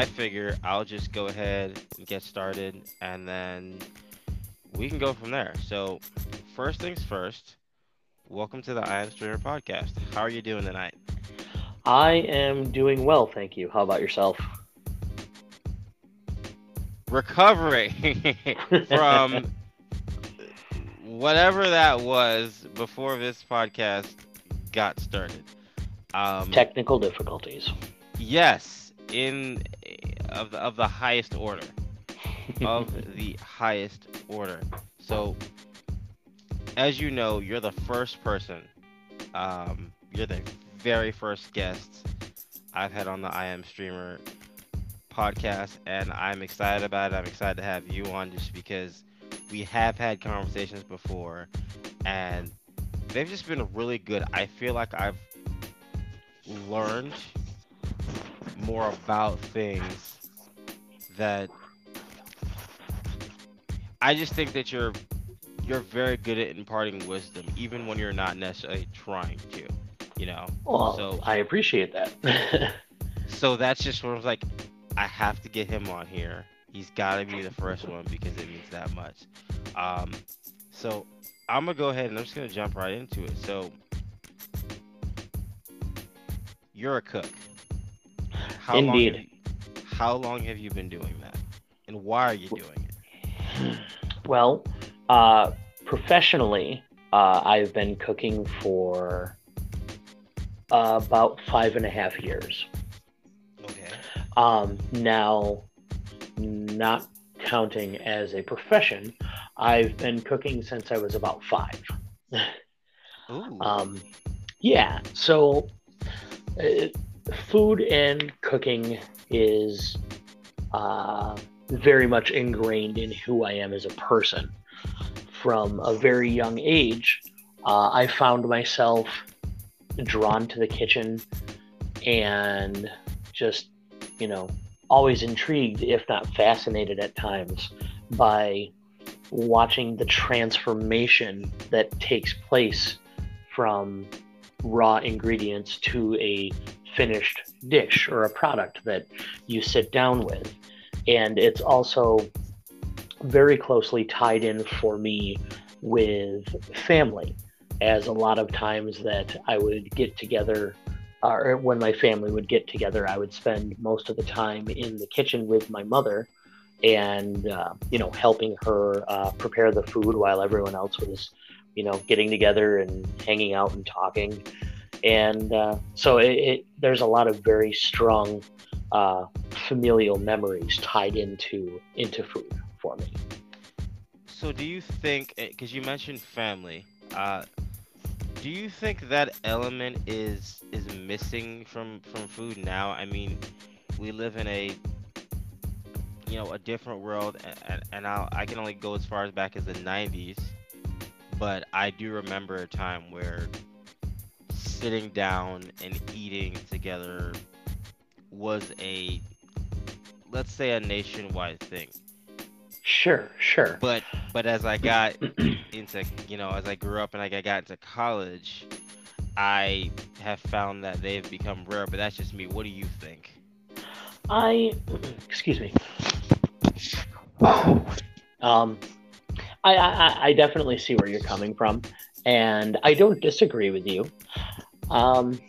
I figure I'll just go ahead and get started, and then we can go from there. So, first things first, welcome to the I Am Streamer podcast. How are you doing tonight? I am doing well, thank you. How about yourself? Recovering from whatever that was before this podcast got started. Um, Technical difficulties. Yes, in of the, of the highest order, of the highest order. So, as you know, you're the first person. Um, you're the very first guest I've had on the I Am Streamer podcast, and I'm excited about it. I'm excited to have you on just because we have had conversations before, and they've just been really good. I feel like I've learned more about things that I just think that you're you're very good at imparting wisdom, even when you're not necessarily trying to, you know. Well, so I appreciate that. so that's just sort of like I have to get him on here. He's got to be the first one because it means that much. Um, so I'm gonna go ahead and I'm just gonna jump right into it. So you're a cook. How Indeed. Long how long have you been doing that, and why are you doing it? Well, uh, professionally, uh, I've been cooking for uh, about five and a half years. Okay. Um, now, not counting as a profession, I've been cooking since I was about five. Ooh. um, yeah. So, uh, food and cooking is uh, very much ingrained in who I am as a person. From a very young age, uh, I found myself drawn to the kitchen and just, you know, always intrigued, if not fascinated at times, by watching the transformation that takes place from raw ingredients to a finished dish or a product that you sit down with. And it's also very closely tied in for me with family, as a lot of times that I would get together, or when my family would get together, I would spend most of the time in the kitchen with my mother and, uh, you know, helping her uh, prepare the food while everyone else was, you know, getting together and hanging out and talking and uh, so it, it, there's a lot of very strong uh, familial memories tied into into food for me. So, do you think? Because eh, you mentioned family, uh, do you think that element is is missing from from food now? I mean, we live in a you know a different world, and, and i I can only go as far as back as the '90s, but I do remember a time where sitting down and eating together was a let's say a nationwide thing. Sure, sure. But but as I got into you know as I grew up and I got into college, I have found that they've become rare. But that's just me. What do you think? I excuse me. Um, I, I I definitely see where you're coming from, and I don't disagree with you. Um,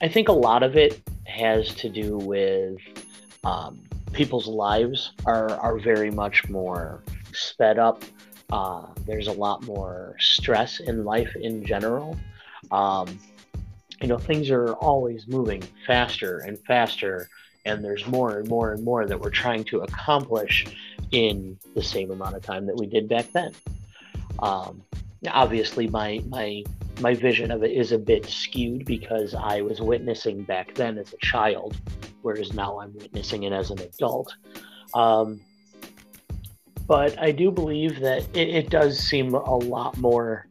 I think a lot of it has to do with um, people's lives are, are very much more sped up. Uh, there's a lot more stress in life in general. Um, you know, things are always moving faster and faster, and there's more and more and more that we're trying to accomplish in the same amount of time that we did back then. Um, obviously, my my my vision of it is a bit skewed because I was witnessing back then as a child, whereas now I'm witnessing it as an adult. Um, but I do believe that it, it, does seem a lot more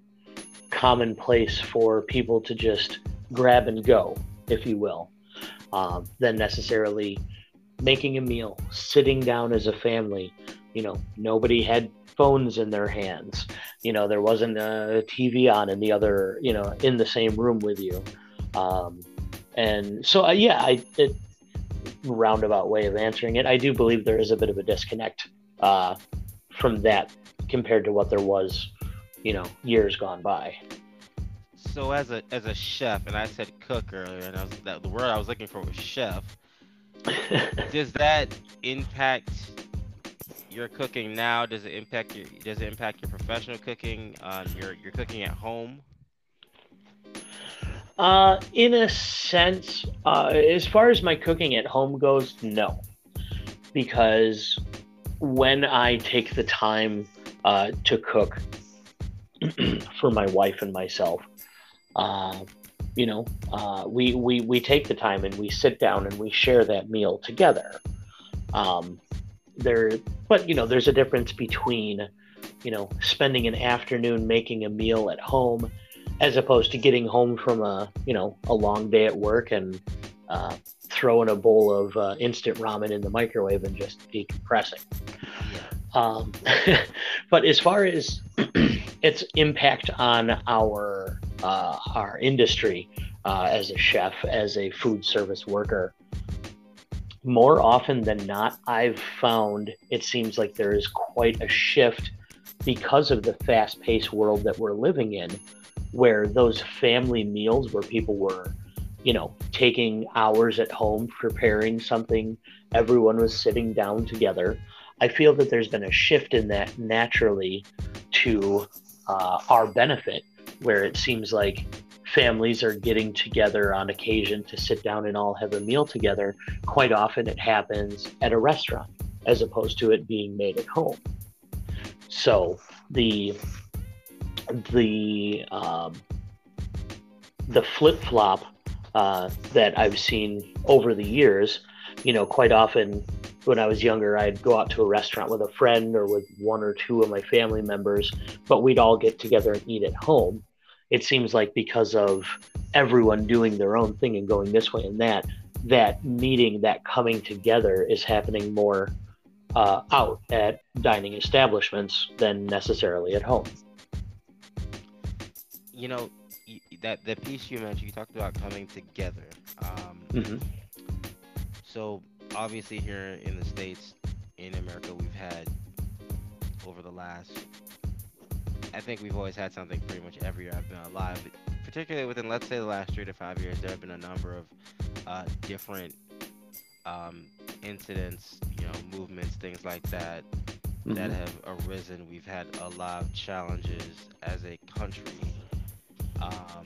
commonplace for people to just grab and go, if you will, um, than necessarily making a meal, sitting down as a family. You know, nobody had phones in their hands. You know, there wasn't a TV on in the other, you know, in the same room with you. Um, and so, uh, yeah, I, it, roundabout way of answering it. I do believe there is a bit of a disconnect uh, from that compared to what there was, you know, years gone by. So as a as a chef, and I said cook earlier, and I was, that, the word I was looking for was chef. does that impact your cooking now? Does it impact your Does it impact your professional cooking? Uh, your your cooking at home? Uh, in a sense, uh, as far as my cooking at home goes, no, because when I take the time uh, to cook for my wife and myself, uh, you know, uh, we, we we take the time and we sit down and we share that meal together. Um, there, but you know, there's a difference between, you know, spending an afternoon making a meal at home, as opposed to getting home from a you know a long day at work and uh, throwing a bowl of uh, instant ramen in the microwave and just decompressing. Um, but as far as its impact on our uh, our industry uh, as a chef, as a food service worker, more often than not, I've found it seems like there is quite a shift because of the fast paced world that we're living in, where those family meals where people were, you know, taking hours at home preparing something, everyone was sitting down together. I feel that there's been a shift in that naturally to uh, our benefit, where it seems like families are getting together on occasion to sit down and all have a meal together. Quite often it happens at a restaurant as opposed to it being made at home. So the the um, the flip flop uh, that I've seen over the years, you know, quite often when I was younger, I'd go out to a restaurant with a friend or with one or two of my family members, but we'd all get together and eat at home. It seems like because of everyone doing their own thing and going this way and that, that meeting, that coming together is happening more uh, out at dining establishments than necessarily at home. You know, that the piece you mentioned, you talked about coming together. Um, mm-hmm. So obviously here in the states, in America, we've had over the last. I think we've always had something pretty much every year I've been alive. But particularly within, let's say, the last three to five years, there have been a number of uh, different um, incidents, you know, movements, things like that, mm-hmm. that have arisen. We've had a lot of challenges as a country. Um,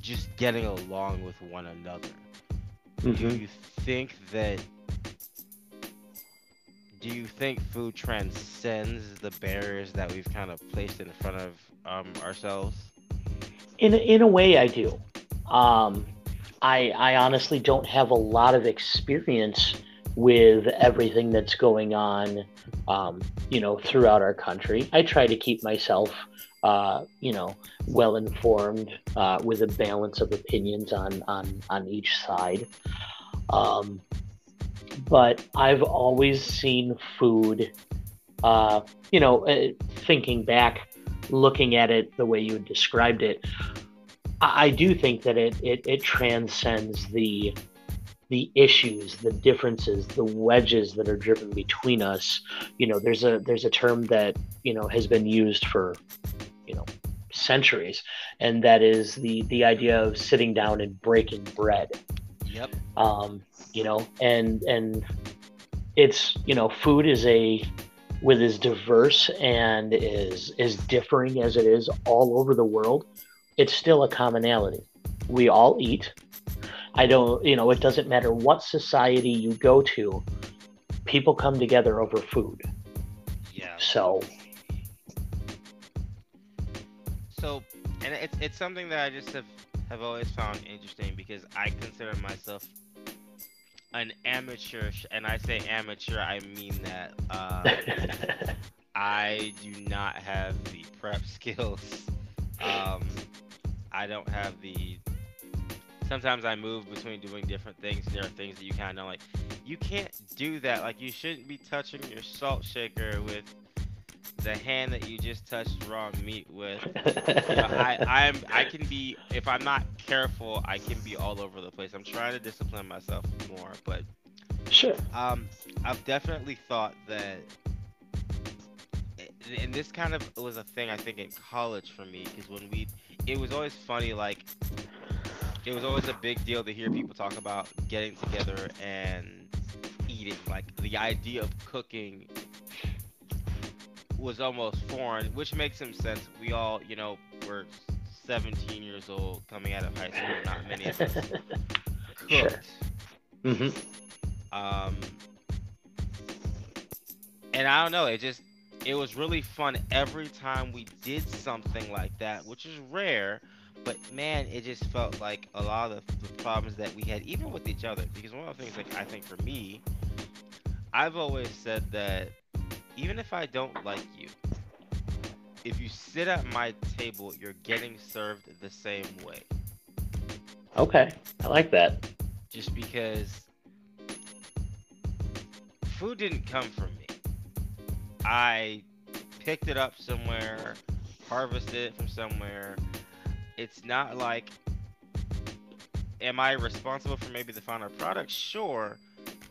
just getting along with one another. Mm-hmm. Do you think that? Do you think food transcends the barriers that we've kind of placed in front of um, ourselves? In in a way, I do. Um, I I honestly don't have a lot of experience with everything that's going on, um, you know, throughout our country. I try to keep myself uh, you know, well informed uh, with a balance of opinions on on on each side. Um, but I've always seen food, uh, you know, uh, thinking back, looking at it the way you described it, I, I do think that it, it it transcends the the issues, the differences, the wedges that are driven between us. You know, there's a there's a term that you know has been used for you know centuries and that is the the idea of sitting down and breaking bread yep um you know and and it's you know food is a with as diverse and is as differing as it is all over the world it's still a commonality. We all eat. I don't you know it doesn't matter what society you go to people come together over food. Yeah. So. So and it's it's something that I just have have always found interesting because I consider myself an amateur, and I say amateur, I mean that uh, I do not have the prep skills. Um, I don't have the. Sometimes I move between doing different things. There are things that you kind of like. You can't do that. Like you shouldn't be touching your salt shaker with the hand that you just touched raw meat with. You know, I I'm I can be if I'm not careful, I can be all over the place. I'm trying to discipline myself more, but Sure. um, I've definitely thought that, and this kind of was a thing I think in college for me because when we, it was always funny like. It was always a big deal to hear people talk about getting together and eating. Like the idea of cooking was almost foreign, which makes some sense. We all, you know, were 17 years old coming out of high school. Not many of us cooked. Sure. hmm Um, and I don't know, it just it was really fun every time we did something like that, which is rare. But man, it just felt like a lot of the, the problems that we had, even with each other, because one of the things, like I think for me, I've always said that even if I don't like you, if you sit at my table, you're getting served the same way. Okay. I like that. just because food didn't come from me. I picked it up somewhere, harvested it from somewhere. It's not like am I responsible for maybe the final product? Sure,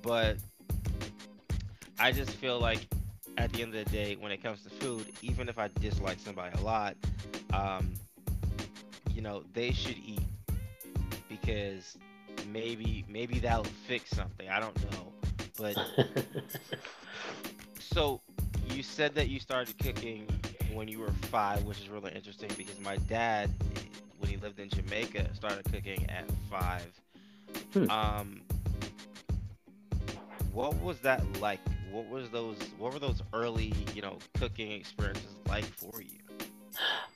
but I just feel like at the end of the day, when it comes to food, even if I dislike somebody a lot, um, you know, they should eat because maybe maybe that'll fix something. I don't know. But so you said that you started cooking when you were five, which is really interesting because my dad, when he lived in Jamaica, started cooking at five. Hmm. Um, what was that like? What was those? What were those early, you know, cooking experiences like for you?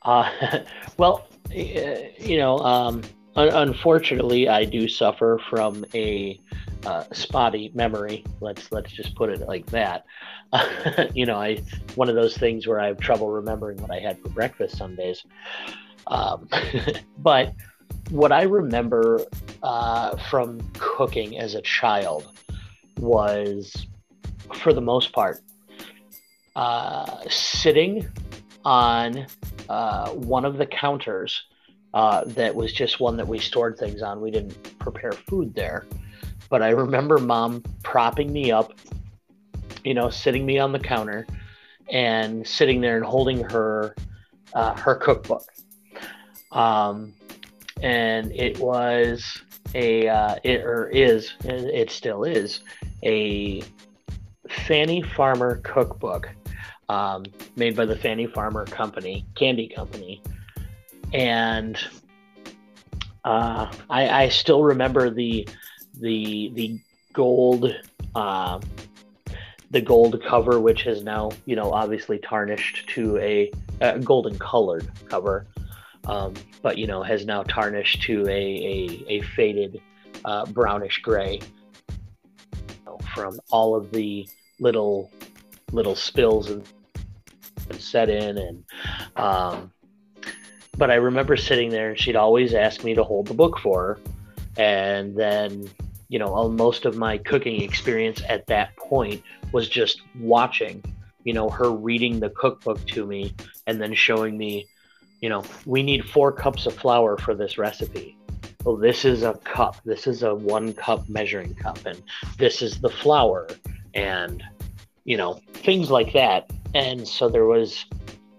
Uh, well, eh, you know, um, un- unfortunately, I do suffer from a uh, spotty memory. Let's let's just put it like that. you know, I one of those things where I have trouble remembering what I had for breakfast some days. Um, but what I remember uh, from cooking as a child was, for the most part, uh, sitting on uh, one of the counters uh, that was just one that we stored things on. We didn't prepare food there. But I remember mom propping me up, you know, sitting me on the counter and sitting there and holding her uh, her cookbook. Um, and it was a uh, it or is it still is a Fannie Farmer cookbook um, made by the Fannie Farmer Company, Candy Company, and uh, I, I still remember the the the gold uh, the gold cover, which has now you know obviously tarnished to a, a golden colored cover, um, but you know has now tarnished to a a, a faded uh, brownish gray from all of the little little spills and set in and um, but i remember sitting there and she'd always ask me to hold the book for her. And then you know most of my cooking experience at that point was just watching you know her reading the cookbook to me and then showing me you know we need four cups of flour for this recipe well this is a cup. This is a one cup measuring cup and this is the flour and you know things like that. And so there was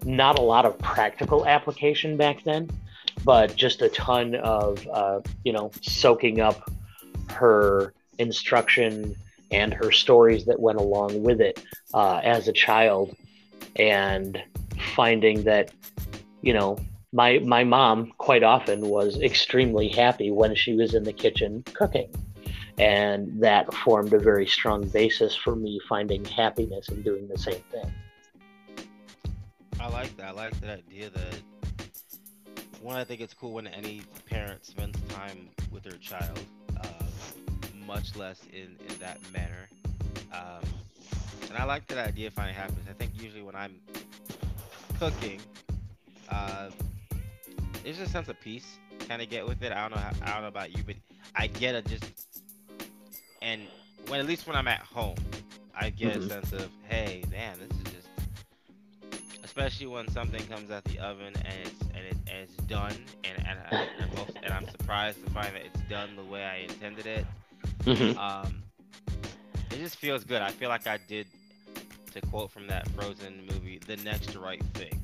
not a lot of practical application back then but just a ton of uh, you know soaking up her instruction and her stories that went along with it uh, as a child and finding that you know my my mom quite often was extremely happy when she was in the kitchen cooking and that formed a very strong basis for me finding happiness in doing the same thing I like that. I like that idea that one, I think it's cool when any parent spends time with their child, uh, much less in, in that manner. Um, and I like that idea of finding happiness. I think usually when I'm cooking, uh, there's a sense of peace kind of get with it. I don't know. How, I don't know about you, but I get a just and when at least when I'm at home, I get Mhm. a sense of hey, man, this is just especially when something comes out the oven and it's and, it, and it's done, and and, I, and, most, and I'm surprised to find that it's done the way I intended it. Mhm. Um, it just feels good. I feel like I did, to quote from that Frozen movie, the next right thing.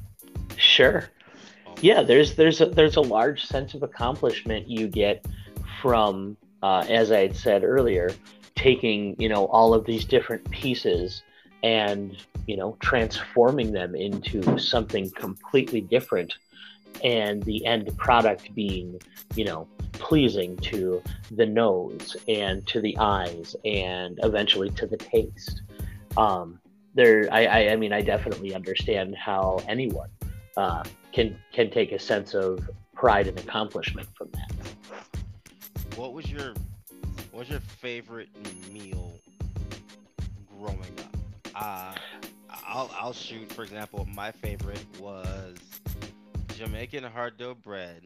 Sure. Yeah, there's there's a, there's a large sense of accomplishment you get from, uh, as I had said earlier, taking you know all of these different pieces and you know transforming them into something completely different, and the end product being you know pleasing to the nose and to the eyes and eventually to the taste. Um, there, I, I, I mean, I definitely understand how anyone uh, can can take a sense of pride and accomplishment from that. What was your what was your favorite meal growing up? Uh, I'll I'll shoot. For example, my favorite was Jamaican hard dough bread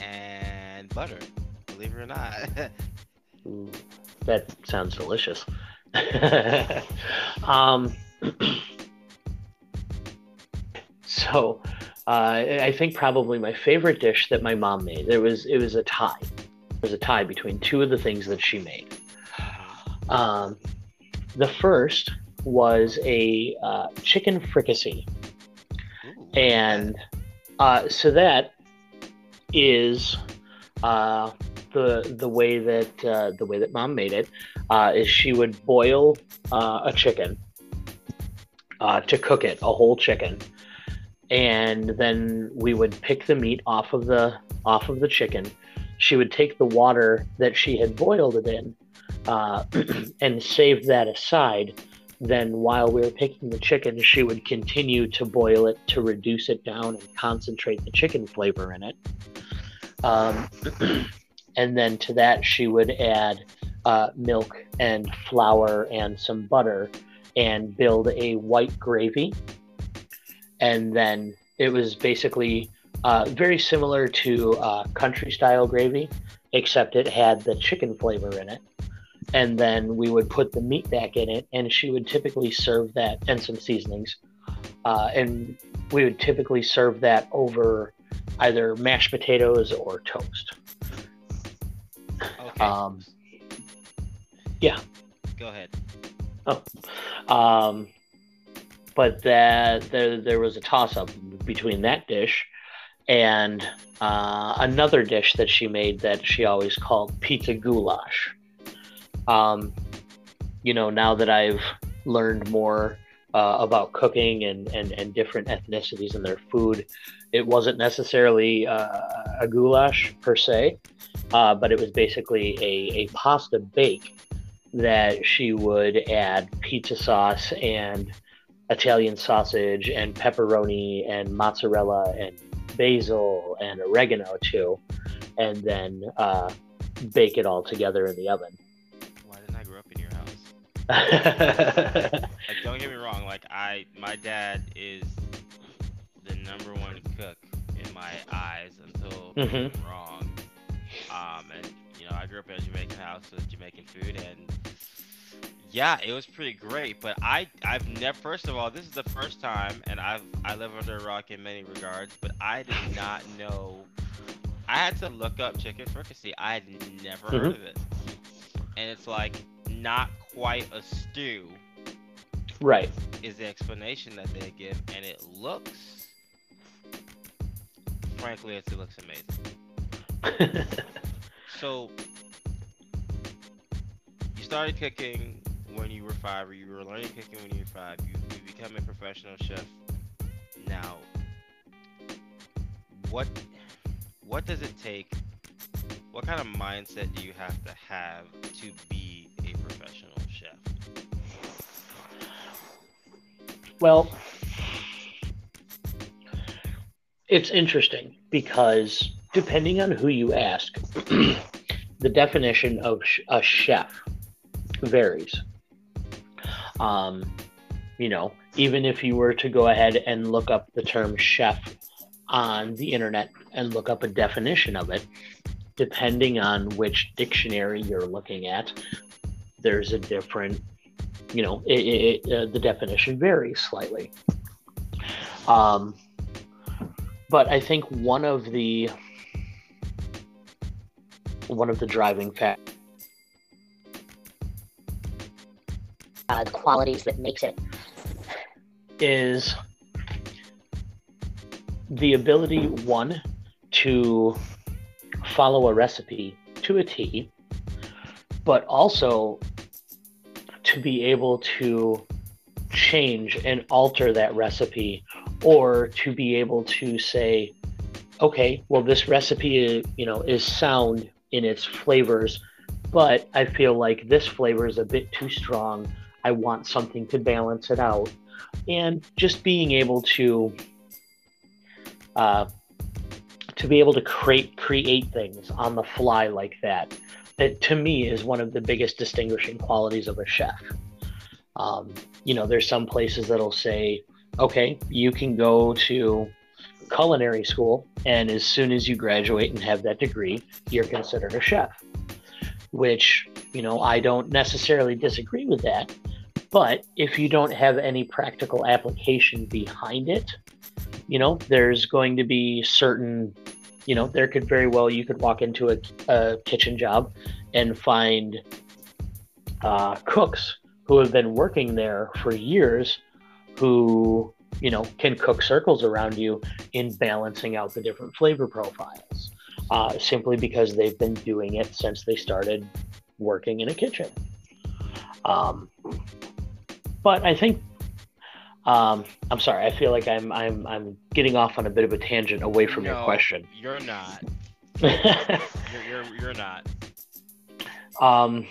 and butter. Believe it or not. That sounds delicious. um, so, uh, I think probably my favorite dish that my mom made. It was it was a tie. Was a tie between two of the things that she made. Um, the first was a uh, chicken fricassee. Ooh, and uh, so that is uh, the the way that uh, the way that mom made it uh, is she would boil uh, a chicken uh, to cook it a whole chicken and then we would pick the meat off of the off of the chicken she would take the water that she had boiled it in uh, and save that aside then while we were picking the chicken, she would continue to boil it to reduce it down and concentrate the chicken flavor in it. Um, and then to that, she would add uh, milk and flour and some butter and build a white gravy. And then it was basically uh, very similar to uh, country style gravy, except it had the chicken flavor in it and then we would put the meat back in it and she would typically serve that and some seasonings uh, and we would typically serve that over either mashed potatoes or toast okay. um, yeah. Go ahead. um, but that there, there was a toss up between that dish and uh, another dish that she made that she always called pizza goulash. Um, you know, now that I've learned more uh, about cooking and, and, and different ethnicities and their food, it wasn't necessarily uh, a goulash per se, uh, but it was basically a, a pasta bake that she would add pizza sauce and Italian sausage and pepperoni and mozzarella and basil and oregano too, and then uh, bake it all together in the oven. Why didn't I grow up in your house? Like, don't get me wrong. Like, I, my dad is the number one cook in my eyes until Mhm. proven wrong. Um, and you know, I grew up in a Jamaican house with Jamaican food, and yeah, it was pretty great. But I, I've never. First of all, this is the first time, and I've, I live under a rock in many regards, but I did not know. I had to look up chicken fricassee. I had never heard Mhm. of it, and it's like not quite a stew right. is the explanation that they give, and it looks, frankly, it looks amazing. So, you started cooking when you were five, or you were learning cooking when you were five. You, you become a professional chef now. What, what does it take? What kind of mindset do you have to have to be a professional chef? Well, it's interesting because depending on who you ask, the definition of a chef varies. Um, you know, even if you were to go ahead and look up the term chef on the internet and look up a definition of it, depending on which dictionary you're looking at, there's a different, you know, it, it, uh, the definition varies slightly. Um, but I think one of the one of the driving factors uh, the qualities that makes it is the ability one to follow a recipe to a T, but also to be able to change and alter that recipe or to be able to say okay well this recipe you know is sound in its flavors but i feel like this flavor is a bit too strong i want something to balance it out. And just being able to uh, to be able to create create things on the fly like that that to me is one of the biggest distinguishing qualities of a chef. Um, you know there's some places that'll say okay you can go to culinary school and as soon as you graduate and have that degree you're considered a chef. Which you know i don't necessarily disagree with that but if you don't have any practical application behind it, you know, there's going to be certain, you know, there could very well, you could walk into a, a kitchen job and find uh, cooks who have been working there for years who, you know, can cook circles around you in balancing out the different flavor profiles uh, simply because they've been doing it since they started working in a kitchen. Um, but I think um, I'm sorry. I feel like I'm I'm I'm getting off on a bit of a tangent away from no, your question. You're not. you're, you're you're not. Um,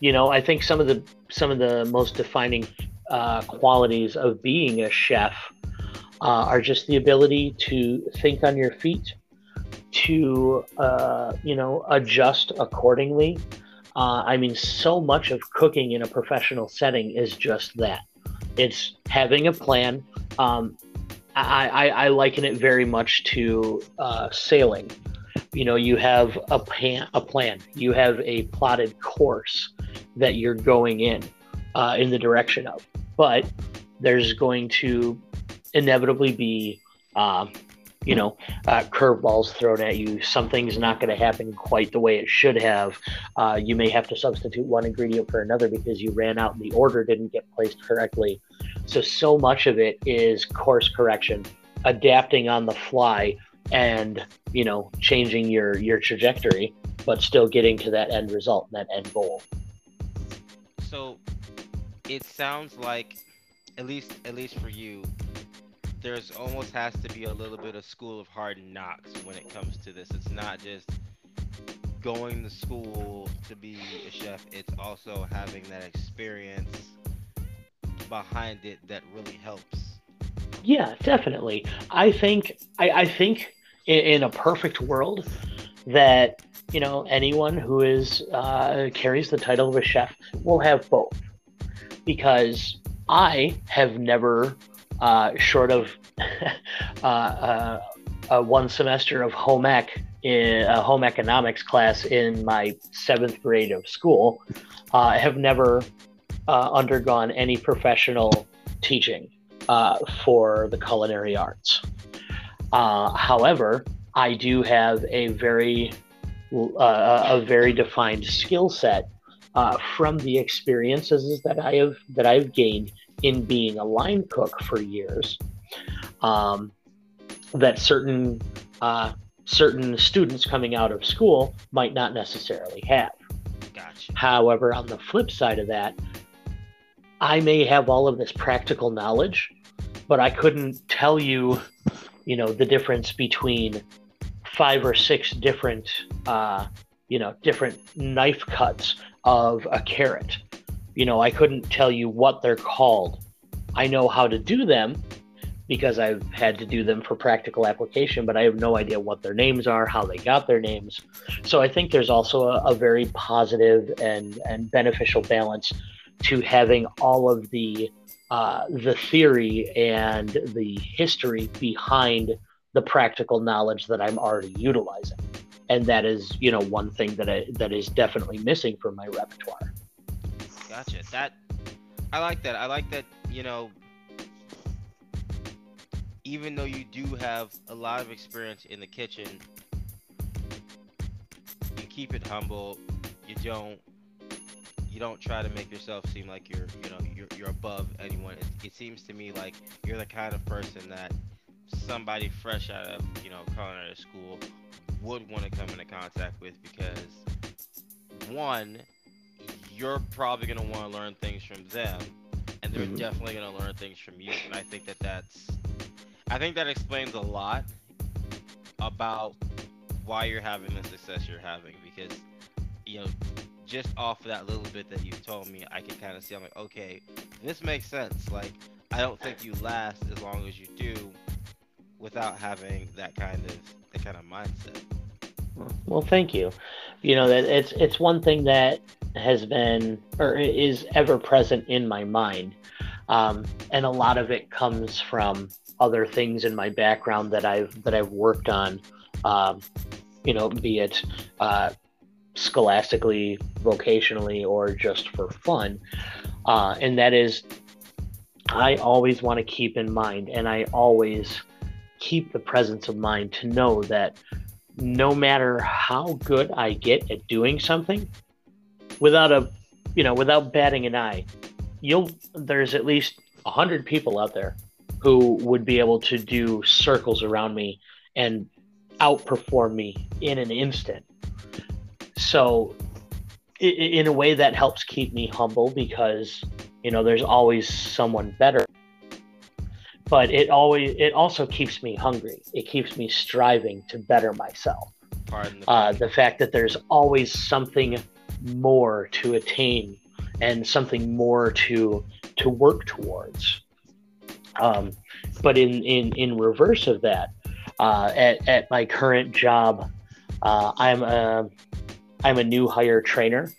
you know, I think some of the some of the most defining uh, qualities of being a chef uh, are just the ability to think on your feet, to uh, you know adjust accordingly, uh, I mean, so much of cooking in a professional setting is just that. It's having a plan. Um, I, I, I, liken it very much to uh, sailing. You know, you have a, pan, a plan. You have a plotted course that you're going in uh, in the direction of. But there's going to inevitably be uh, you know, uh, curveballs thrown at you. Something's not going to happen quite the way it should have. Uh, you may have to substitute one ingredient for another because you ran out and the order didn't get placed correctly. So, so much of it is course correction, adapting on the fly, and you know, changing your your trajectory, but still getting to that end result, that end goal. So, it sounds like, at least at least for you, there's almost has to be a little bit of school of hard knocks when it comes to this. It's not just going to school to be a chef, it's also having that experience behind it that really helps. Yeah, definitely. I think I, I think in, in a perfect world that you know anyone who is uh, carries the title of a chef will have both because I have never uh, short of uh, uh, uh, one semester of home ec in a home economics class in my seventh grade of school, I have never undergone any professional teaching for the culinary arts. however, I do have a very uh, a very defined skill set uh, from the experiences that I have that I've gained in being a line cook for years um, that certain uh, certain students coming out of school might not necessarily have. Gotcha. However, on the flip side of that, I may have all of this practical knowledge, but I couldn't tell you, you know, the difference between five or six different, uh, you know, different knife cuts of a carrot you know, I couldn't tell you what they're called. I know how to do them because I've had to do them for practical application, but I have no idea what their names are, how they got their names. So I think there's also a, a very positive and, and beneficial balance to having all of the uh, the theory and the history behind the practical knowledge that I'm already utilizing, and that is you know one thing that I, that is definitely missing from my repertoire. Gotcha. That I like that. I like that. You know, even though you do have a lot of experience in the kitchen, you keep it humble. You don't you don't try to make yourself seem like you're you know you're, you're above anyone. It, it seems to me like you're the kind of person that somebody fresh out of you know culinary school would want to come into contact with because one, you're probably going to want to learn things from them, and they're Mhm. definitely going to learn things from you. And I think that that's, I think that explains a lot about why you're having the success you're having because, you know, just off of that little bit that you've told me, I can kind of see. I'm like, okay, this makes sense. Like, I don't think you last as long as you do without having that kind of that kind of mindset. Well, thank you. You know that it's it's one thing that has been or is ever present in my mind, um, and a lot of it comes from other things in my background that I've that I've worked on. Um, you know, be it uh, scholastically, vocationally, or just for fun, uh, and that is, I always want to keep in mind, and I always keep the presence of mind to know that no matter how good I get at doing something, without a, you know, without batting an eye, you'll there's at least a hundred people out there who would be able to do circles around me and outperform me in an instant. So, in a way, that helps keep me humble because you know there's always someone better. But it always it also keeps me hungry. It keeps me striving to better myself Pardon the uh, the fact that there's always something more to attain and something more to to work towards. Um, but in, in in reverse of that, uh, at at my current job, uh, I'm a I'm a new hire trainer.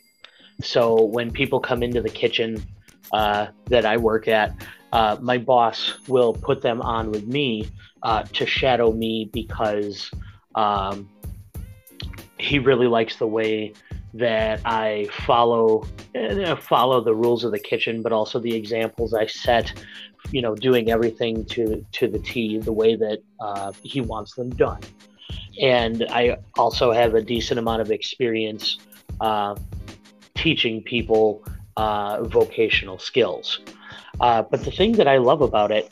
So when people come into the kitchen uh, that I work at, uh, my boss will put them on with me uh, to shadow me because um, he really likes the way that I follow eh, follow the rules of the kitchen, but also the examples I set. You know, doing everything to to the T, the way that uh, he wants them done. And I also have a decent amount of experience uh, teaching people uh, vocational skills. Uh, but the thing that I love about it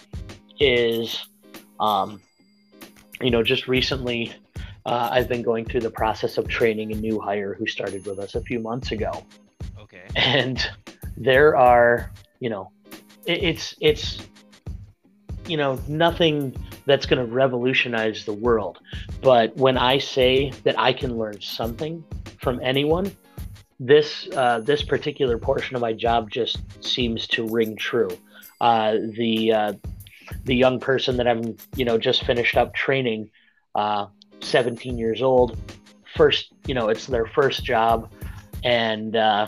is, um, you know, just recently uh, I've been going through the process of training a new hire who started with us a few months ago, Okay. and there are, you know, it, it's it's, you know, nothing that's going to revolutionize the world, but when I say that I can learn something from anyone, this uh, this particular portion of my job just seems to ring true. Uh, the uh, the young person that I'm, you know, just finished up training. Uh, 17 years old first you know it's their first job and uh,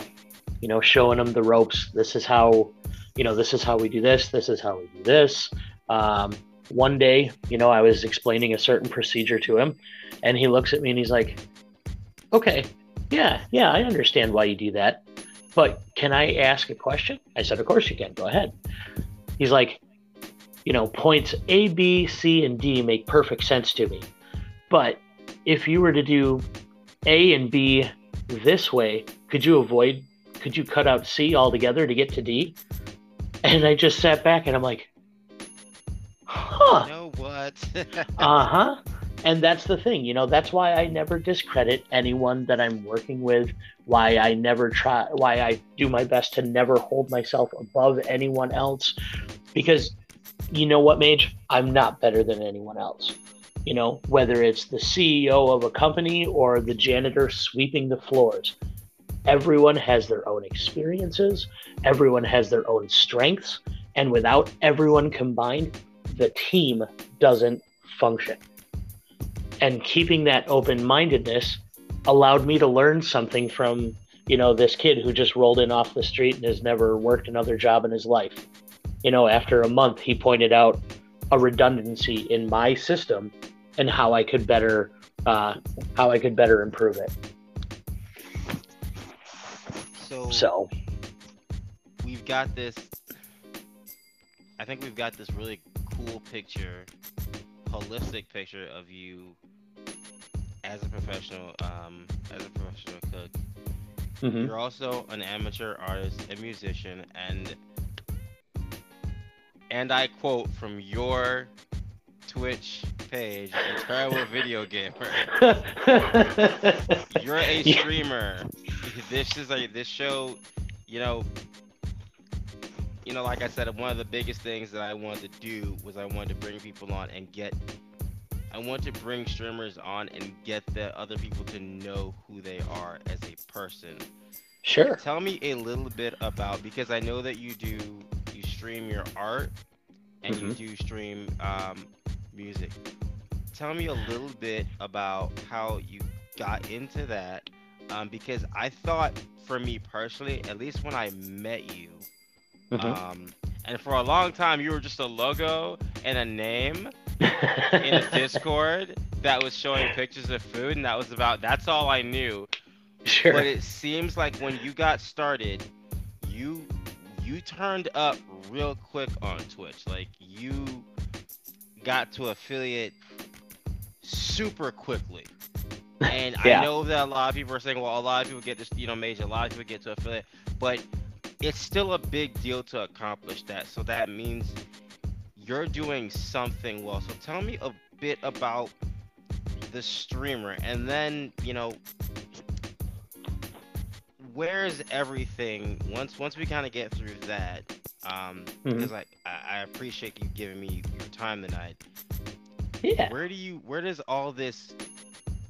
you know showing them the ropes. This is how you know this is how we do this this is how we do this. Um, one day you know i was explaining a certain procedure to him and he looks at me and he's like okay yeah yeah i understand why you do that but can i ask a question? I said of course you can go ahead. He's like you know points a b c and d make perfect sense to me but if you were to do A and B this way, could you avoid, could you cut out C altogether to get to D? And I just sat back and I'm like, huh, You know what? uh huh. And that's the thing, you know, that's why I never discredit anyone that I'm working with, why I never try, why I do my best to never hold myself above anyone else. Because you know what, Mage? I'm not better than anyone else you know, whether it's the CEO of a company or the janitor sweeping the floors. Everyone has their own experiences, everyone has their own strengths, and without everyone combined, the team doesn't function. And keeping that open mindedness allowed me to learn something from, you know, this kid who just rolled in off the street and has never worked another job in his life. You know, after a month, he pointed out a redundancy in my system and how I could better uh, how I could better improve it. so, So we've got this. I think we've got this really cool picture holistic picture of you as a professional, um, as a professional cook. Mhm. You're also an amateur artist, a musician, and and I quote from your Twitch page, a terrible video gamer. You're a streamer. This is a this show, you know. You know, like I said, one of the biggest things that I wanted to do was I wanted to bring people on and get. I want to bring streamers on and get the other people to know who they are as a person. Sure. Tell me a little bit about because I know that you do you stream your art and you do stream um, music. Tell me a little bit about how you got into that um, because I thought for me personally, at least when I met you, Mhm. um, and for a long time you were just a logo and a name in a Discord that was showing pictures of food, and that was about that's all I knew. sure. But it seems like when you got started, you you turned up real quick on Twitch. Like you got to affiliate super quickly. And Yeah. I know that a lot of people are saying, well, a lot of people get this, you know, major, a lot of people get to affiliate, but it's still a big deal to accomplish that. So that means you're doing something well. So tell me a bit about the streamer and then, you know, where's everything once once we kind of get through that um Mhm. because I, I I appreciate you giving me your time tonight yeah. where do you where does all this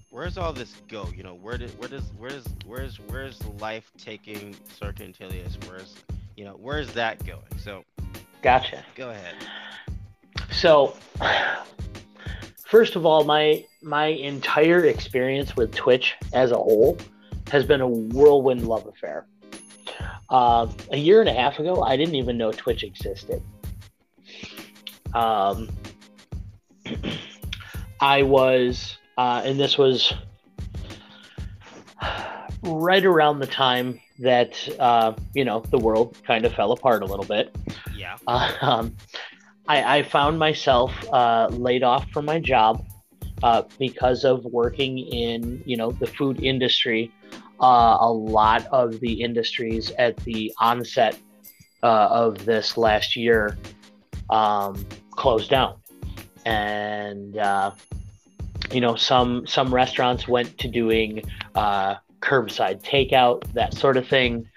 where's all this go you know where does where does where's where's where's life taking Sir Quintilius where's you know where's that going so Gotcha. go ahead So, first of all, my my entire experience with Twitch as a whole has been a whirlwind love affair. Uh, a year and a half ago, I didn't even know Twitch existed. Um, I was, uh, and this was right around the time that uh, you know the world kind of fell apart a little bit. yeah Um, I, I found myself uh, laid off from my job uh, because of working in, you know, the food industry. Uh, a lot of the industries at the onset uh, of this last year um, closed down, and uh, you know, some some restaurants went to doing uh, curbside takeout, that sort of thing.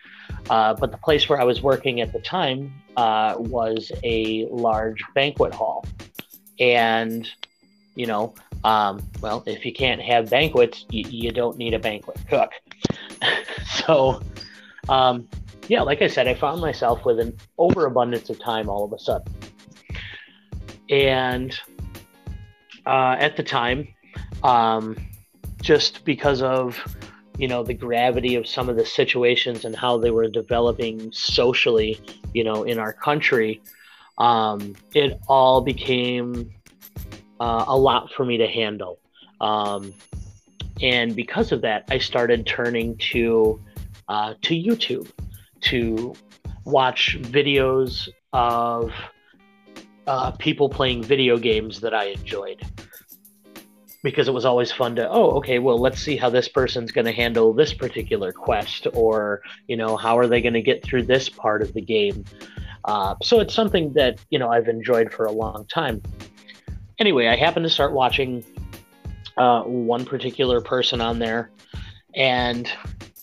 Uh, but the place where I was working at the time uh, was a large banquet hall. And, you know, um, well, if you can't have banquets, you, you don't need a banquet cook. so, um, yeah, like I said, I found myself with an overabundance of time all of a sudden. And uh, at the time, um, just because of you know the gravity of some of the situations and how they were developing socially you know in our country um, it all became uh, a lot for me to handle. Um, and because of that i started turning to uh, to youtube to watch videos of uh, people playing video games that i enjoyed. Because it was always fun to oh okay well let's see how this person's going to handle this particular quest or you know how are they going to get through this part of the game. Uh, so it's something that you know i've enjoyed for a long time. Anyway i happened to start watching uh, one particular person on there and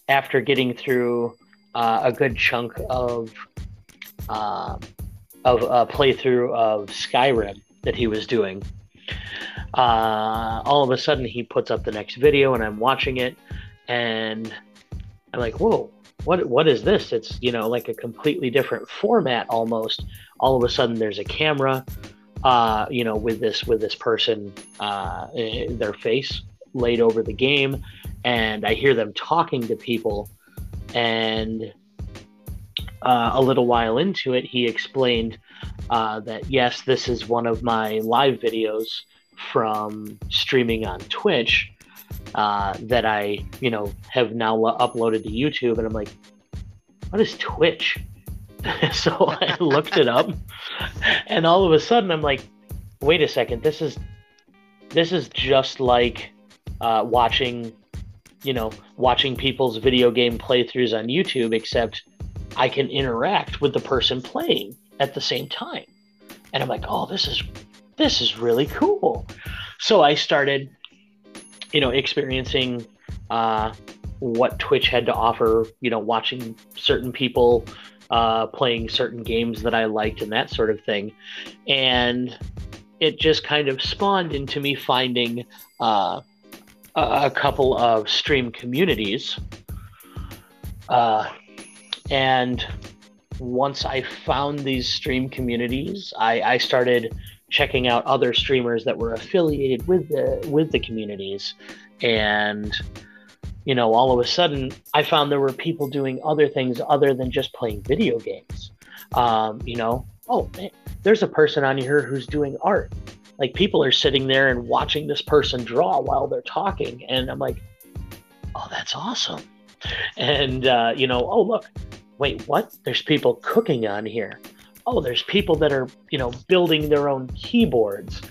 after getting through uh, a good chunk of uh, of a playthrough of skyrim that he was doing uh, all of a sudden he puts up the next video and I'm watching it and I'm like, whoa, what what is this? It's you know like a completely different format almost. All of a sudden there's a camera, uh, you know, with this with this person, uh, eh, their face laid over the game, and I hear them talking to people, and uh, a little while into it, he explained uh, that yes, this is one of my live videos from streaming on Twitch uh, that I, you know, have now uploaded to YouTube, and I'm like, what is Twitch? so I looked it up, and all of a sudden I'm like, wait a second, this is this is just like uh, watching, you know, watching people's video game playthroughs on YouTube, except I can interact with the person playing at the same time. And I'm like, oh, this is this is really cool. So I started, you know, experiencing uh, what Twitch had to offer. You know, watching certain people uh, playing certain games that I liked and that sort of thing, and it just kind of spawned into me finding uh, a, couple of stream communities. Uh, and once I found these stream communities, I, I started checking out other streamers that were affiliated with the with the communities, and you know, all of a sudden, I found there were people doing other things other than just playing video games. Um, you know, oh, man, there's a person on here who's doing art. Like people are sitting there and watching this person draw while they're talking, and I'm like, oh, that's awesome. And uh, you know, oh look, wait, what? There's people cooking on here. Oh, there's people that are you know building their own keyboards,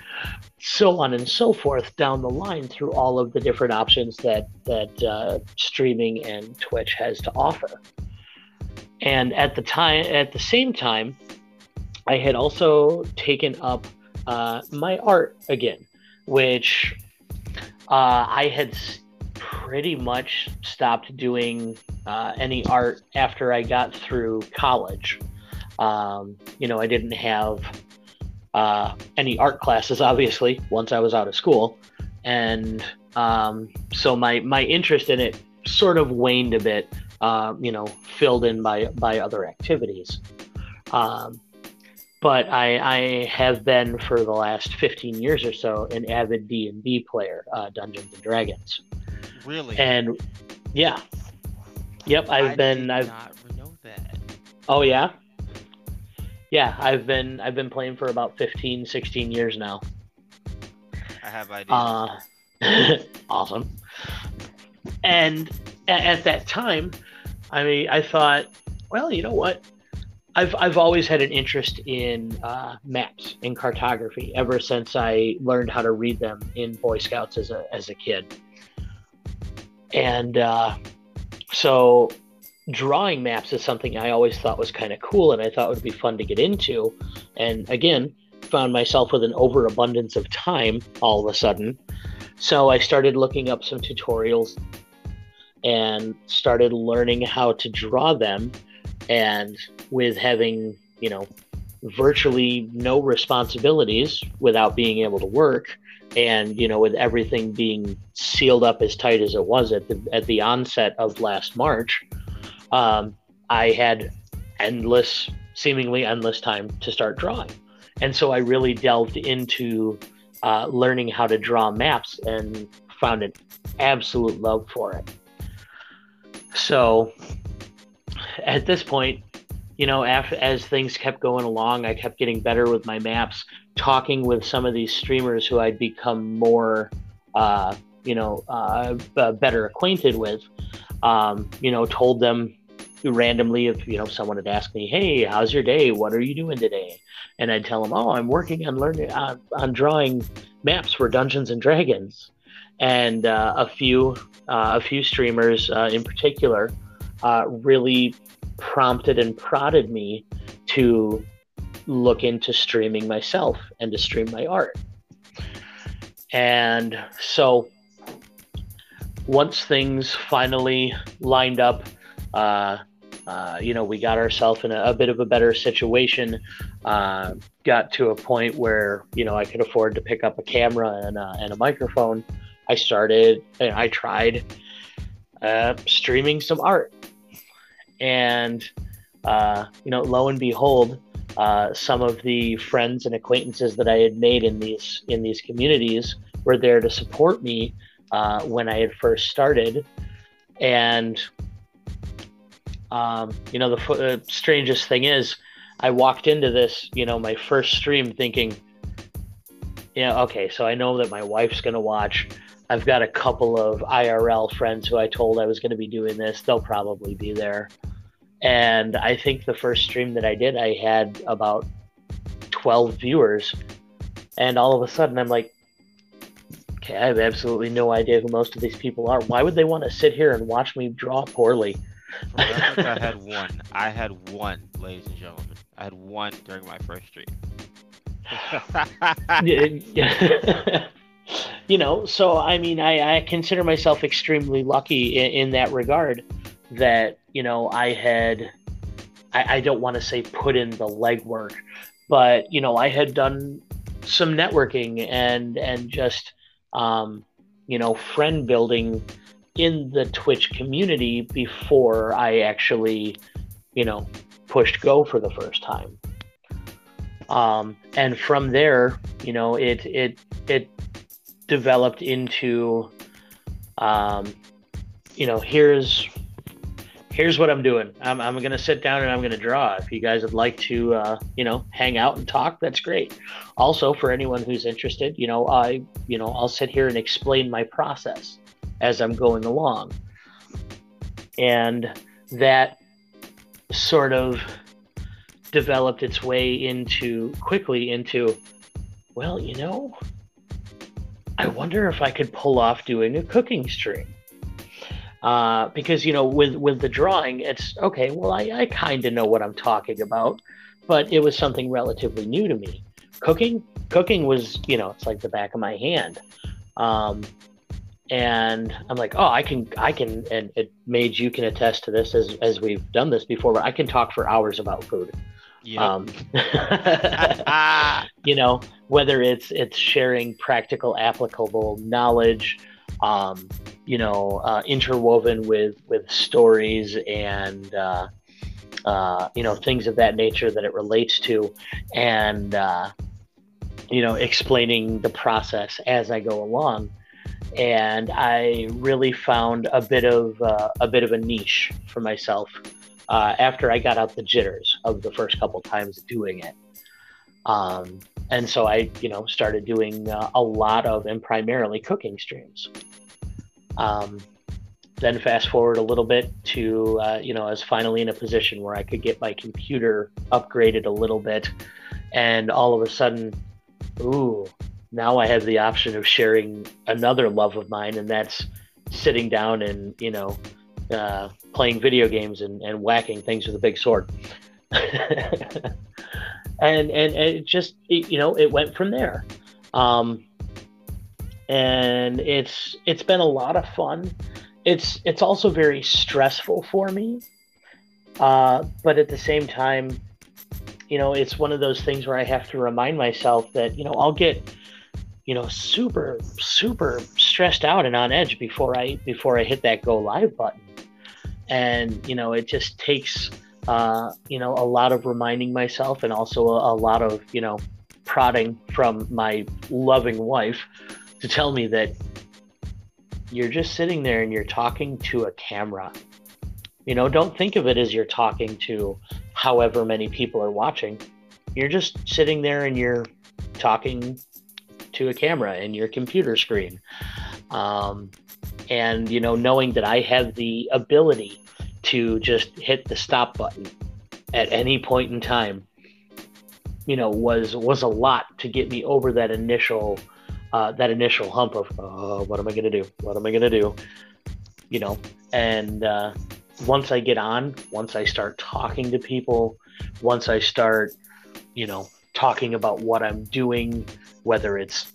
so on and so forth down the line through all of the different options that that uh, streaming and Twitch has to offer. And at the time, at the same time, I had also taken up uh, my art again, which uh, I had pretty much stopped doing uh, any art after I got through college. Um, you know, I didn't have uh, any art classes, obviously, once I was out of school, and um, so my my interest in it sort of waned a bit. Uh, you know, filled in by by other activities. Um, but I, I have been for the last 15 years or so an avid D&D player, uh, Dungeons and Dragons. Really? And yeah, yep, I've I been I've not know that. oh yeah, yeah, I've been I've been playing for about 15, 16 years now. I have ideas. Uh, awesome. And a- at that time, I mean, I thought, well, you know what? I've I've always had an interest in uh, maps and cartography ever since I learned how to read them in Boy Scouts as a as a kid. And uh, so, drawing maps is something I always thought was kind of cool, and I thought would be fun to get into. And again, found myself with an overabundance of time all of a sudden. So I started looking up some tutorials and started learning how to draw them. And with having, you know, virtually no responsibilities without being able to work, and you know, with everything being sealed up as tight as it was at the at the onset of last March, um, I had endless, seemingly endless time to start drawing. And so I really delved into uh, learning how to draw maps and found an absolute love for it. So at this point, you know, after, as things kept going along, I kept getting better with my maps, talking with some of these streamers who I'd become more, uh, you know, uh, b- better acquainted with. Um, you know, told them randomly if you know someone had asked me, "Hey, how's your day? What are you doing today?" and I'd tell them, "Oh, I'm working on learning uh, on drawing maps for Dungeons and Dragons," and uh, a few uh, a few streamers uh, in particular uh, really prompted and prodded me to look into streaming myself and to stream my art. And so once things finally lined up, uh, uh, you know, we got ourselves in a, a, bit of a better situation. Uh, got to a point where you know I could afford to pick up a camera and, uh, and a microphone. I started, and I tried uh, streaming some art, and uh, you know, lo and behold, uh, some of the friends and acquaintances that I had made in these in these communities were there to support me when I had first started, and um, you know, the, the strangest thing is, I walked into this, you know, my first stream thinking, yeah, okay, so I know that my wife's going to watch. I've got a couple of IRL friends who I told I was going to be doing this. They'll probably be there. And I think the first stream that I did, I had about 12 viewers. And all of a sudden, I'm like, Okay, I have absolutely no idea who most of these people are. Why would they want to sit here and watch me draw poorly? I had one. I had one, ladies and gentlemen. I had one during my first stream. you know, so I mean, I, I consider myself extremely lucky in, in that regard that, you know, I had, I, I don't want to say put in the legwork, but, you know, I had done some networking and, and just, um, you know, friend building in the Twitch community before I actually, you know, pushed go for the first time. Um, and from there, you know, it it it developed into, um, you know, here's here's what I'm doing. I'm I'm gonna sit down and I'm gonna draw. If you guys would like to, uh, you know, hang out and talk, that's great. Also, for anyone who's interested, you know, I you know I'll sit here and explain my process as I'm going along, and that sort of developed its way into quickly into, well, you know, I wonder if I could pull off doing a cooking stream. Uh, because you know, with with the drawing, it's okay. Well, I, I kind of know what I'm talking about, but it was something relatively new to me. Cooking, cooking was you know, it's like the back of my hand. Um, and I'm like, oh, I can, I can, and it made you can attest to this as as we've done this before. I can talk for hours about food. Yep. Um, you know, whether it's it's sharing practical, applicable knowledge, um, you know, uh, interwoven with with stories and uh, uh, you know things of that nature that it relates to, and uh, you know, explaining the process as I go along. And I really found a bit of uh, a bit of a niche for myself uh, after I got out the jitters of the first couple times doing it. Um, and so I, you know, started doing uh, a lot of and primarily cooking streams. Um, then fast forward a little bit to, uh, you know, I was finally in a position where I could get my computer upgraded a little bit, and all of a sudden, ooh, now I have the option of sharing another love of mine, and that's sitting down and you know uh, playing video games and, and whacking things with a big sword. and, and it just it, you know it went from there. Um, and it's it's been a lot of fun. It's it's also very stressful for me, uh, but at the same time, you know, it's one of those things where I have to remind myself that you know I'll get you know super super stressed out and on edge before I before I hit that go live button and you know it just takes uh, you know a lot of reminding myself and also a, a, lot of you know prodding from my loving wife to tell me that you're just sitting there and you're talking to a camera. You know don't think of it as you're talking to however many people are watching. You're just sitting there and you're talking to a camera in your computer screen. Um, and you know knowing that i have the ability to just hit the stop button at any point in time you know was was a lot to get me over that initial uh, that initial hump of oh, what am i to do? What am i to do? You know and uh, once i get on once i start talking to people once i start you know talking about what i'm doing whether it's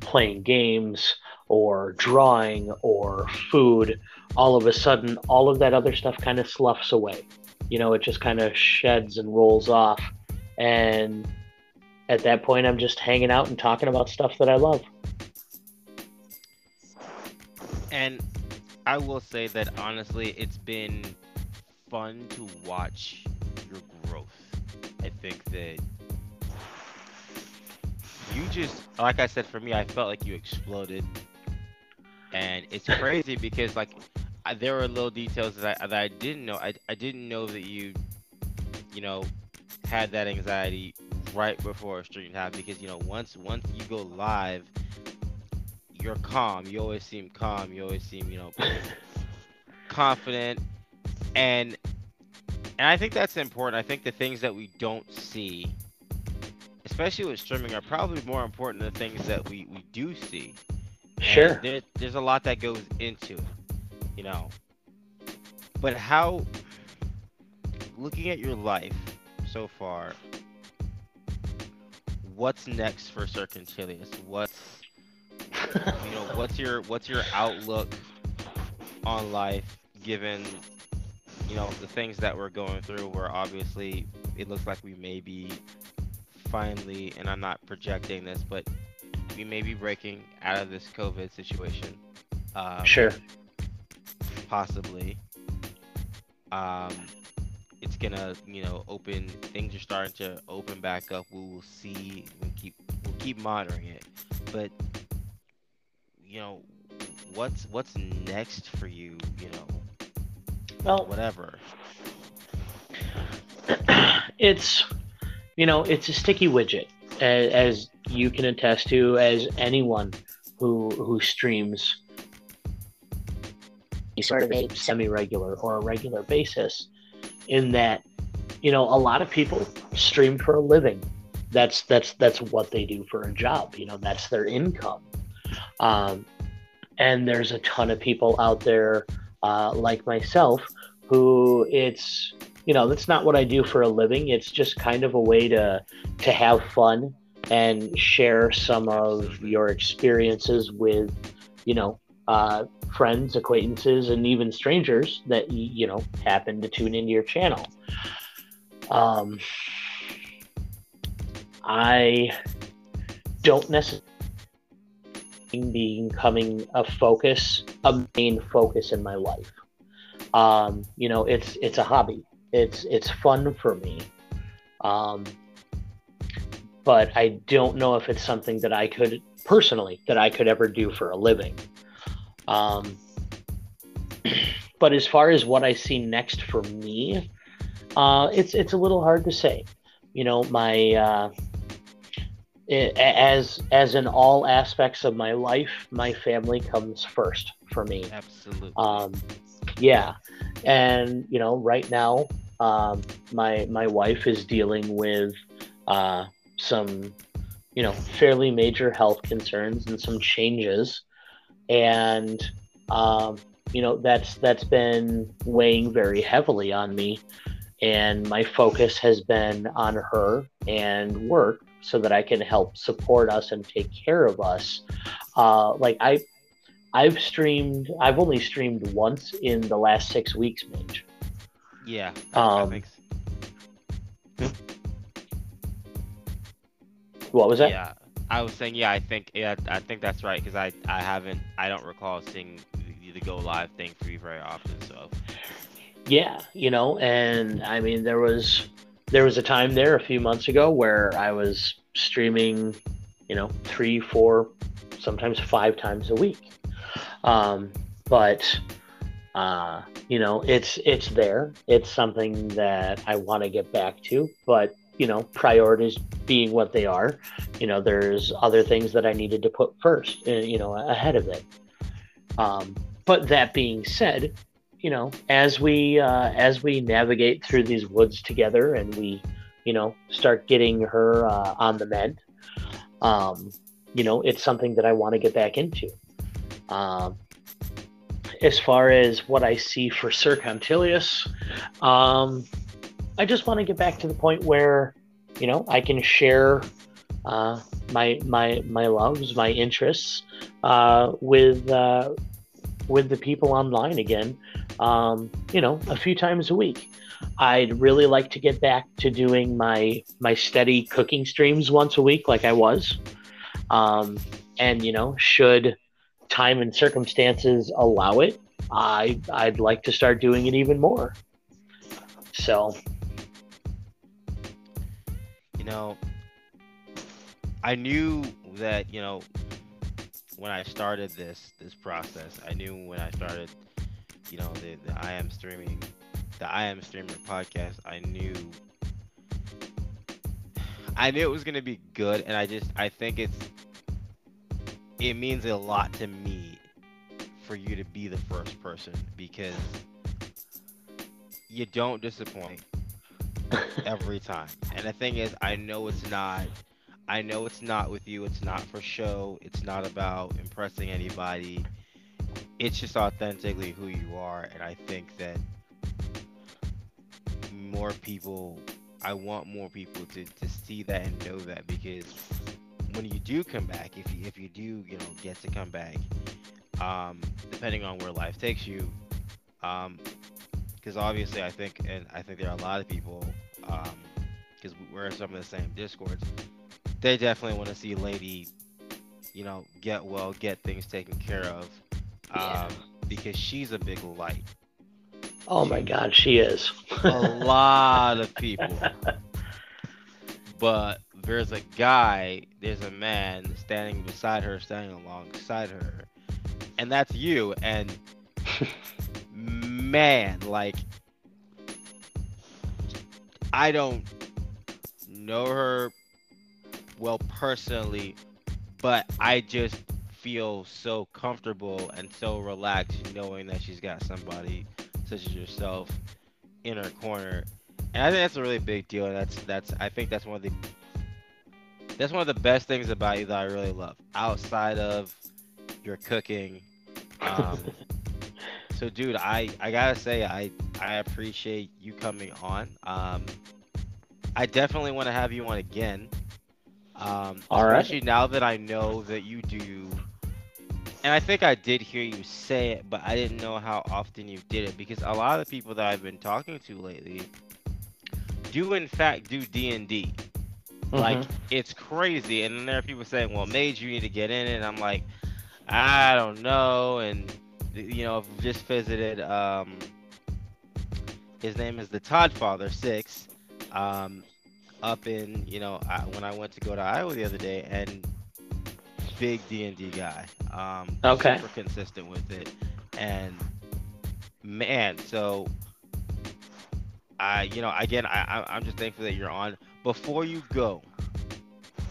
playing games or drawing or food, all of a sudden, all of that other stuff kind of sloughs away. You know, it just kind of sheds and rolls off. And at that point, I'm just hanging out and talking about stuff that I love. And I will say that honestly, it's been fun to watch your growth. I think that you just, like I said, for me, I felt like you exploded and it's crazy because like I, there were little details that I, that I didn't know. I, I didn't know that you, you know, had that anxiety right before a stream happened because you know once once you go live, you're calm. You always seem calm. You always seem you know confident, and and I think that's important. I think the things that we don't see, especially with streaming, are probably more important than the things that we we do see Sure. There, there's a lot that goes into it, you know. But how, looking at your life so far, what's next for Sir Quintilius? What's you know what's your what's your outlook on life given you know the things that we're going through where obviously it looks like we may be finally and i'm not projecting this but we may be breaking out of this covid situation um, sure. Possibly. Um it's gonna you know open things are starting to open back up. We will see we keep we'll keep monitoring it. But you know what's what's next for you you know? Well, whatever. it's you know it's a sticky widget as, as you can attest to as anyone who who streams sort of a semi-regular or a regular basis in that you know a lot of people stream for a living. That's that's that's what they do for a job you know that's their income. Um, and there's a ton of people out there uh, like myself who it's you know that's not what i do for a living. It's just kind of a way to to have fun and share some of your experiences with you know uh, friends acquaintances and even strangers that you know happen to tune into your channel. Um, i don't necessarily becoming a focus a main focus in my life. Um, you know it's it's a hobby. It's it's fun for me. Um, but i don't know if it's something that i could personally that i could ever do for a living um, but as far as what i see next for me uh, it's it's a little hard to say. You know my uh, as as in all aspects of my life my family comes first for me. Absolutely. Um, yeah. And you know right now um, my my wife is dealing with uh, some you know fairly major health concerns and some changes and um, you know that's that's been weighing very heavily on me and my focus has been on her and work so that I can help support us and take care of us. Uh, like I, I've streamed. I've only streamed once in the last six weeks, Mage. yeah Um, makes- What was that? yeah i was saying yeah i think yeah i think that's right because i i haven't i don't recall seeing the, the go live thing for you very often so Yeah, you know, and I mean there was there was a time there a few months ago where I was streaming, you know, three, four, sometimes five times a week. Um, but uh, you know, it's it's there. It's something that I want to get back to, but you know, priorities being what they are, you know, there's other things that I needed to put first, uh, you know, ahead of it. Um, but that being said, you know, as we uh, as we navigate through these woods together, and we, you know, start getting her uh, on the mend, um, you know, it's something that I want to get back into. Um, as far as what I see for Sir Contilius, um, I just want to get back to the point where, you know, I can share uh, my my my loves, my interests uh, with uh, with the people online again. Um, you know, a few times a week. I'd really like to get back to doing my my steady cooking streams once a week, like I was. Um, and you know, should time and circumstances allow it, I I'd like to start doing it even more. So you know i knew that you know when i started this this process i knew when i started you know the, the i am streaming the i am streamer podcast i knew i knew it was to be good and i just i think it's it means a lot to me for you to be the first person because you don't disappoint every time. And the thing is, I know it's not. I know it's not with you. It's not for show. It's not about impressing anybody. It's just authentically who you are, and I think that more people. I want more people to, to see that and know that because when you do come back, if you if you do you know get to come back, um, depending on where life takes you, um, because obviously I think and I think there are a lot of people, um, because we're in some of the same discords, they definitely want to see Lady, you know, get well, get things taken care of, um, Yeah. because she's a big light. Oh my God, she is. a lot of people. But there's a guy, there's a man standing beside her, standing alongside her, and that's you. And man, like, I don't know her well personally, but I just feel so comfortable and so relaxed knowing that she's got somebody such as yourself in her corner. And I think that's a really big deal. And that's that's I think that's one of the that's one of the best things about you that I really love outside of your cooking. Um, so, dude, I I gotta say I I appreciate you coming on. Um, I definitely want to have you on again. Um, All right. especially now that I know that you do. And I think I did hear you say it, but I didn't know how often you did it because a lot of the people that I've been talking to lately do in fact do D and D. Like Mhm. it's crazy, and then there are people saying, "Well, Mage, you need to get in it." And I'm like, I don't know, and you know, I've just visited. Um, his name is the Todd Father Six, um, up in you know I, when I went to go to Iowa the other day, and big D and D guy. Um, Okay. super consistent with it, and man, so I, you know, again, I, I I'm just thankful that you're on. Before you go,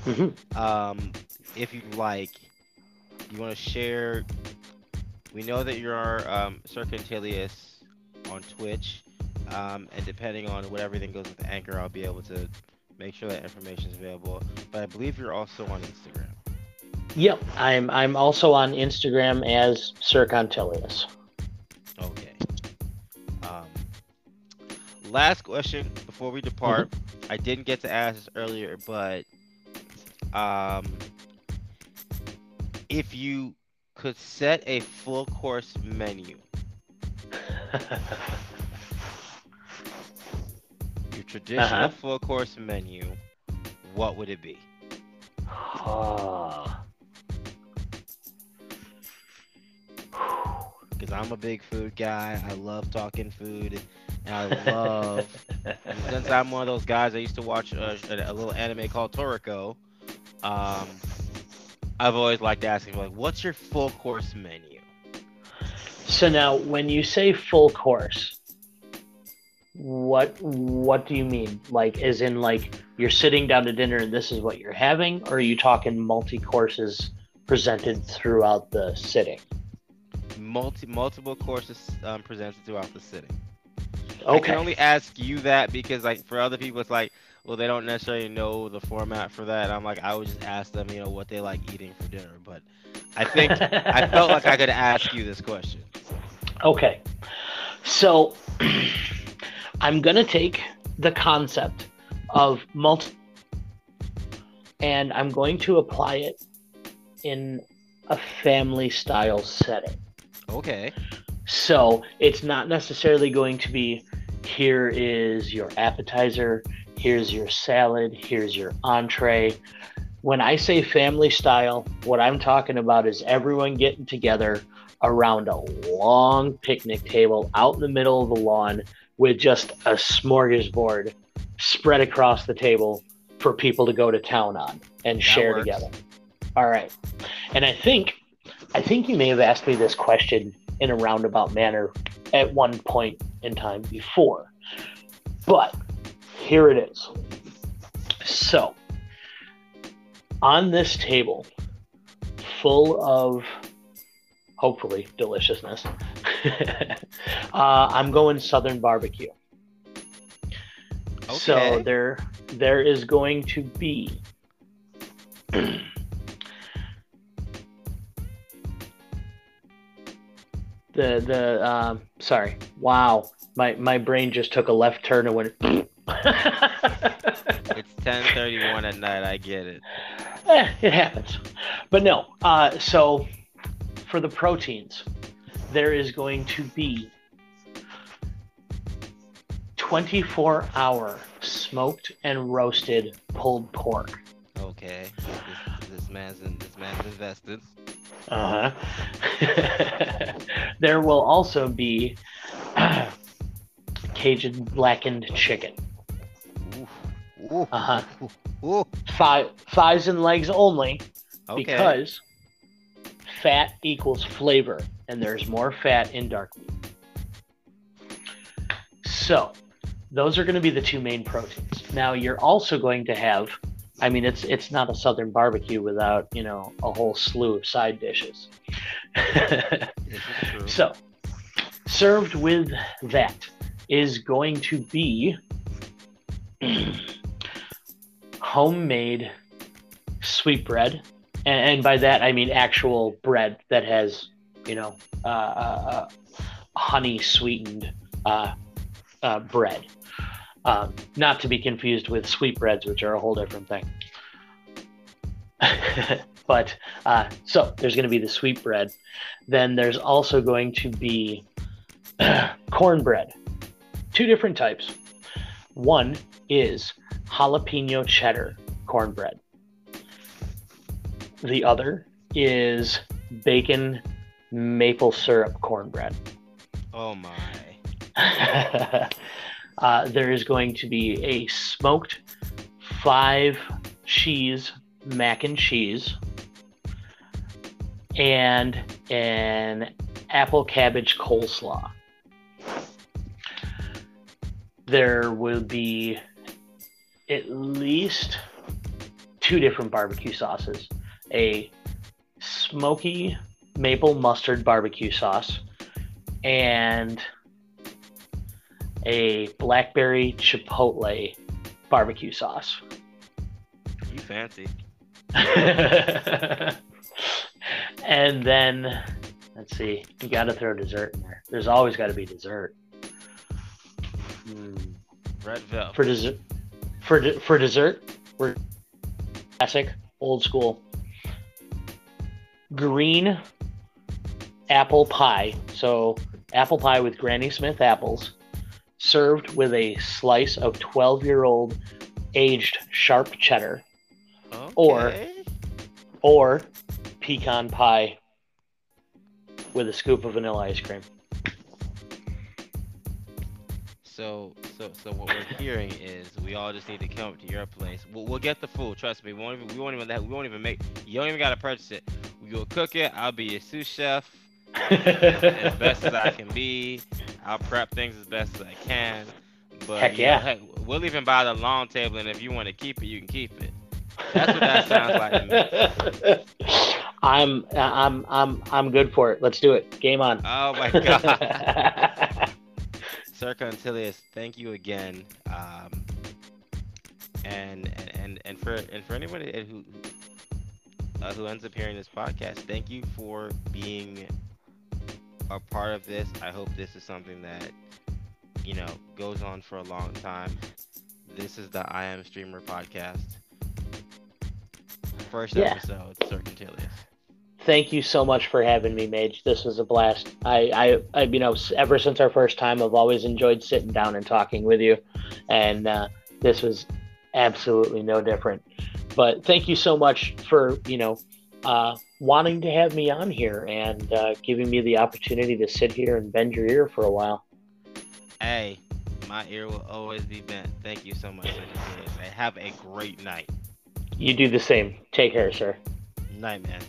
Mhm. um, if you like, you want to share. We know that you're um, Sir on Twitch, um, and depending on what everything goes with the Anchor, I'll be able to make sure that information is available. But I believe you're also on Instagram. Yep, I'm I'm also on Instagram as Sir Contilius. Okay. Um, last question before we depart. I didn't get to ask this earlier, but um, if you could set a full course menu, your traditional Uh-huh. full course menu, what would it be? Because I'm a big food guy. I love talking food, and I love And since I'm one of those guys, I used to watch a, a, a little anime called Toriko. Um, I've always liked asking, like, what's your full course menu? So now, when you say full course, what what do you mean? Like, as in, like you're sitting down to dinner and this is what you're having, or are you talking multi courses presented throughout the sitting? Multi multiple courses um, presented throughout the sitting. I Okay. can only ask you that because, like, for other people, it's like, well, they don't necessarily know the format for that. I'm like, I would just ask them, you know, what they like eating for dinner. But I think I felt like I could ask you this question. Okay. So I'm going to take the concept of multi and I'm going to apply it in a family style setting. Okay. So it's not necessarily going to be here is your appetizer, here's your salad, here's your entree. When I say family style, what I'm talking about is everyone getting together around a long picnic table out in the middle of the lawn with just a smorgasbord spread across the table for people to go to town on and share works. together. All right. And I think I think you may have asked me this question in a roundabout manner at one point in time before. But here it is. So, on this table, full of hopefully deliciousness, uh, I'm going Southern barbecue. Okay. So there, there is going to be the the um sorry wow my my brain just took a left turn and went It's 10:31 at night. I get it. Eh, it happens but no uh so for the proteins there is going to be 24 hour smoked and roasted pulled pork Okay. This, this man's in, this man's invested. Uh huh. there will also be Cajun blackened chicken. Ooh. Uh huh. Thigh, thighs and legs only Okay. because fat equals flavor, and there's more fat in dark meat. So, those are going to be the two main proteins. Now, you're also going to have. I mean, it's it's not a southern barbecue without you know a whole slew of side dishes. This is true. So, served with that is going to be homemade sweetbread. And, and by that, I mean actual bread that has, you know, uh, uh, uh, honey sweetened uh, uh, bread. Um, not to be confused with sweetbreads, which are a whole different thing. but uh, so there's going to be the sweetbread. Then there's also going to be cornbread. Two different types. One is jalapeno cheddar cornbread. The other is bacon maple syrup cornbread. Oh my. uh, there is going to be a smoked five cheese mac and cheese and an apple cabbage coleslaw. There will be at least two different barbecue sauces a smoky maple mustard barbecue sauce and a blackberry chipotle barbecue sauce. You fancy. and then let's see, you got to throw dessert in there. There's always got to be dessert. Hmm. Red velvet. For dessert, for de- for dessert, we're classic, old school. Green apple pie. So apple pie with Granny Smith apples, served with a slice of 12-year-old aged sharp cheddar, or- or pecan pie with a scoop of vanilla ice cream. So, so, so what we're hearing is we all just need to come up to your place. We'll, we'll get the food. Trust me. We won't even. We won't even. That, we won't even make. You don't even gotta purchase it. We will cook it. I'll be your sous chef as best as I can be. I'll prep things as best as I can. But Heck know, yeah. heck, we'll even buy the long table, and if you want to keep it, you can keep it. That's what that sounds like to me. I'm I'm I'm I'm good for it. Let's do it. Game on. Oh my god. Sir Contilius, thank you again. Um, and, and and and for and for anyone who uh, who ends up hearing this podcast, thank you for being a part of this. I hope this is something that you know goes on for a long time. This is the I Am Streamer podcast. First Yeah. episode, Sir Contilius. Thank you so much for having me, Mage. This was a blast. I, I, I, you know, ever since our first time, I've always enjoyed sitting down and talking with you, and uh, this was absolutely no different. But thank you so much for, you know, uh, wanting to have me on here and uh, giving me the opportunity to sit here and bend your ear for a while. Hey, my ear will always be bent. Thank you so much, And have a great night. You do the same. Take care, sir. Night, man.